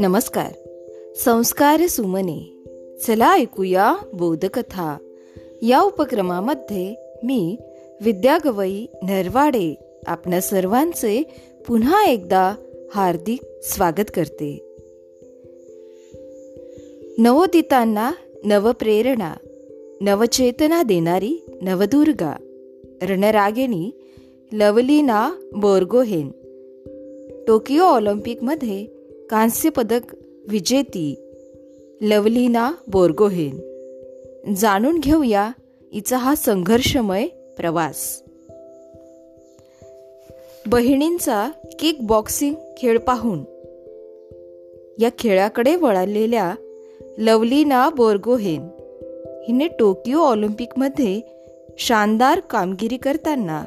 नमस्कार. संस्कार सुमने. चला ऐकूया बोधकथा. या उपक्रमामध्ये मी विद्यागवई नरवाडे आपल्या सर्वांचे पुन्हा एकदा हार्दिक स्वागत करते. नवोदितांना नवप्रेरणा नवचेतना देणारी नवदुर्गा रणरागिणी लवलीना बोर्गोहेन. टोकियो ऑलिम्पिकमध्ये कांस्य पदक विजेती लवलीना बोर्गोहेन. जाणून घेऊया हिचा हा संघर्षमय प्रवास. बहिणींचा किक बॉक्सिंग खेळ पाहून. या खेळाकडे वळालेल्या लवलीना बोर्गोहेन हिने टोकियो ऑलिम्पिकमध्ये शानदार कामगिरी करताना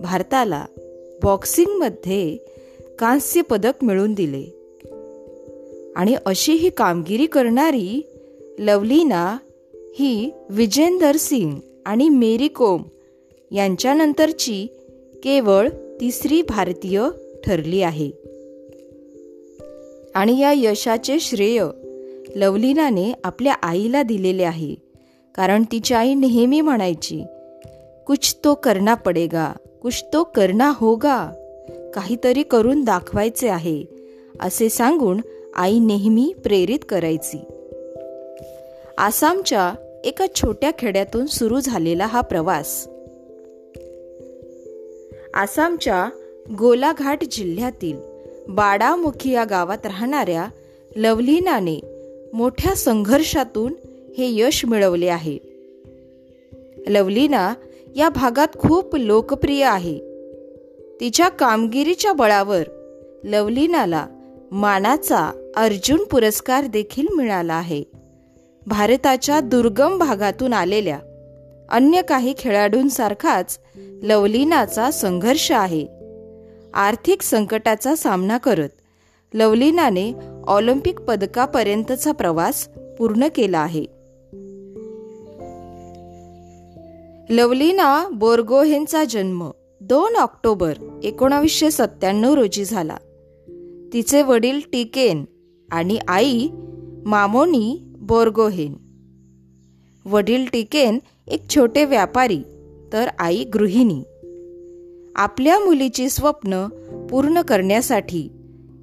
भारताला बॉक्सिंगमध्ये कांस्य पदक मिळवून दिले. आणि अशी ही कामगिरी करणारी लवलीना ही विजेंदर सिंग आणि मेरी कोम यांच्यानंतरची केवळ तिसरी भारतीय ठरली आहे. आणि या यशाचे श्रेय लवलीनाने आपल्या आईला दिलेले आहे. कारण तिची आई नेहमी म्हणायची कुछ तो करना पडेगा. कुछ तो करना होगा. काहीतरी करून दाखवायचे आहे असे सांगून आई नेहमी प्रेरित करायची. आसामच्या एका छोट्या खेड्यातून सुरू झालेला हा प्रवास. आसामच्या गोलाघाट जिल्ह्यातील बाडामुखी या गावात राहणाऱ्या लवलीनाने मोठ्या संघर्षातून हे यश मिळवले आहे. लवलीना या भागात खूप लोकप्रिय आहे. तिच्या कामगिरीच्या बळावर लवलीनाला मानाचा अर्जुन पुरस्कार देखील मिळाला आहे. भारताच्या दुर्गम भागातून आलेल्या अन्य काही खेळाडूंसारखाच लवलीनाचा संघर्ष आहे. आर्थिक संकटाचा सामना करत लवलीनाने ऑलिम्पिक पदकापर्यंतचा प्रवास पूर्ण केला आहे. लवलीना बोर्गोहेनचा जन्म दोन ऑक्टोबर एकोणावीसशे सत्त्याण्णव रोजी झाला. तिचे वडील टिकेन आणि आई मामोनी बोर्गोहेन. वडील टिकेन एक छोटे व्यापारी तर आई गृहिणी. आपल्या मुलीची स्वप्न पूर्ण करण्यासाठी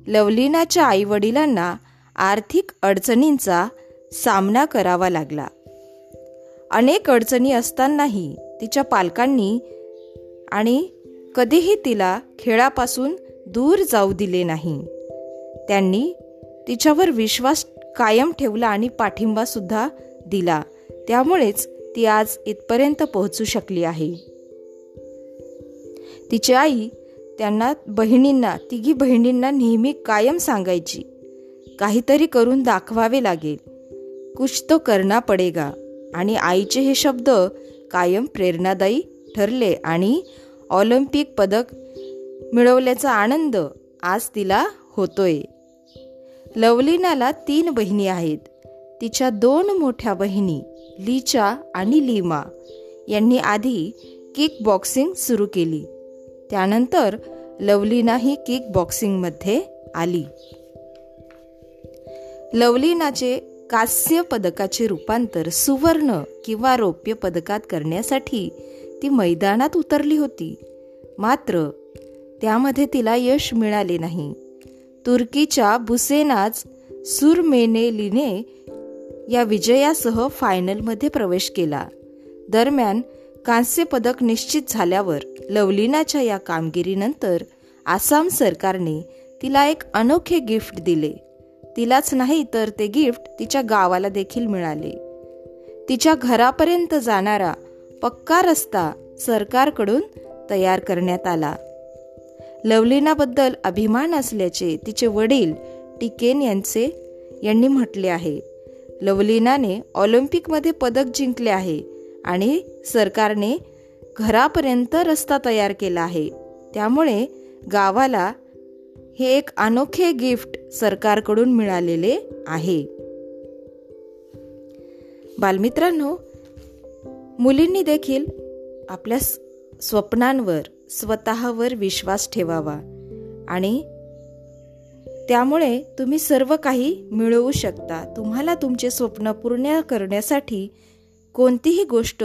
लवलीनाच्या आईवडिलांना आर्थिक अडचणींचा सामना करावा लागला. अनेक अडचणी असतानाही तिच्या पालकांनी आणि कधीही तिला खेळापासून दूर जाऊ दिले नाही. त्यांनी तिच्यावर विश्वास कायम ठेवला आणि पाठिंबासुद्धा दिला. त्यामुळेच ती आज इथपर्यंत पोहोचू शकली आहे. तिची आई त्यांना बहिणींना तिघी बहिणींना नेहमी कायम सांगायची. काहीतरी करून दाखवावे लागेल. कुछ तो करना पडेगा. आणि आईचे हे शब्द कायम प्रेरणादायी ठरले आणि ऑलिम्पिक पदक मिळवल्याचा आनंद आज तिला होतोय. लवलीनाला तीन बहिणी आहेत. तिच्या दोन मोठ्या बहिणी लीचा आणि लीमा. यांनी आधी किक बॉक्सिंग सुरू केली. त्यानंतर लवलिना ही किक बॉक्सिंगमध्ये आली. लवलीनाचे कास्य पदकाचे रूपांतर सुवर्ण किंवा रौप्य पदकात करण्यासाठी ती मैदानात उतरली होती. मात्र त्यामध्ये तिला यश मिळाले नाही. तुर्कीच्या बुसेनाच सुरमेनेलीने या विजयासह फायनलमध्ये प्रवेश केला. दरम्यान कांस्य पदक निश्चित झाल्यावर लवलीनाच्या या कामगिरीनंतर आसाम सरकारने तिला एक अनोखे गिफ्ट दिले. तिलाच नाही तर ते गिफ्ट तिच्या गावाला देखील मिळाले. तिच्या घरापर्यंत जाणारा पक्का रस्ता सरकारकडून तयार करण्यात आला. लवलीनाबद्दल अभिमान असल्याचे तिचे वडील टिकेन यांचे यांनी म्हटले आहे. लवलीनाने ऑलिम्पिकमध्ये पदक जिंकले आहे आणि सरकारने घरापर्यंत रस्ता तयार केला आहे. त्यामुळे गावाला हे एक अनोखे गिफ्ट सरकारकडून मिळालेले आहे. बालमित्रांनो मुलींनी देखील आपल्या स्वप्नांवर स्वतःवर विश्वास ठेवावा आणि त्यामुळे तुम्ही सर्व काही मिळवू शकता. तुम्हाला तुमचे स्वप्न पूर्ण करण्यासाठी कोणतीही गोष्ट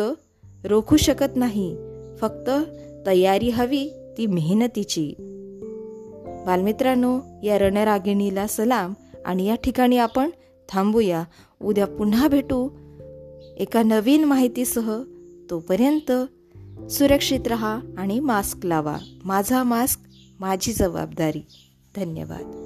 रोखू शकत नाही. फक्त तयारी हवी ती मेहनतीची. बालमित्रांनो या रणरागिणीला सलाम आणि या ठिकाणी आपण थांबूया. उद्या पुन्हा भेटू एका नवीन माहितीसह. तोपर्यंत सुरक्षित रहा आणि मास्क लावा. माझा मास्क माझी जबाबदारी. धन्यवाद.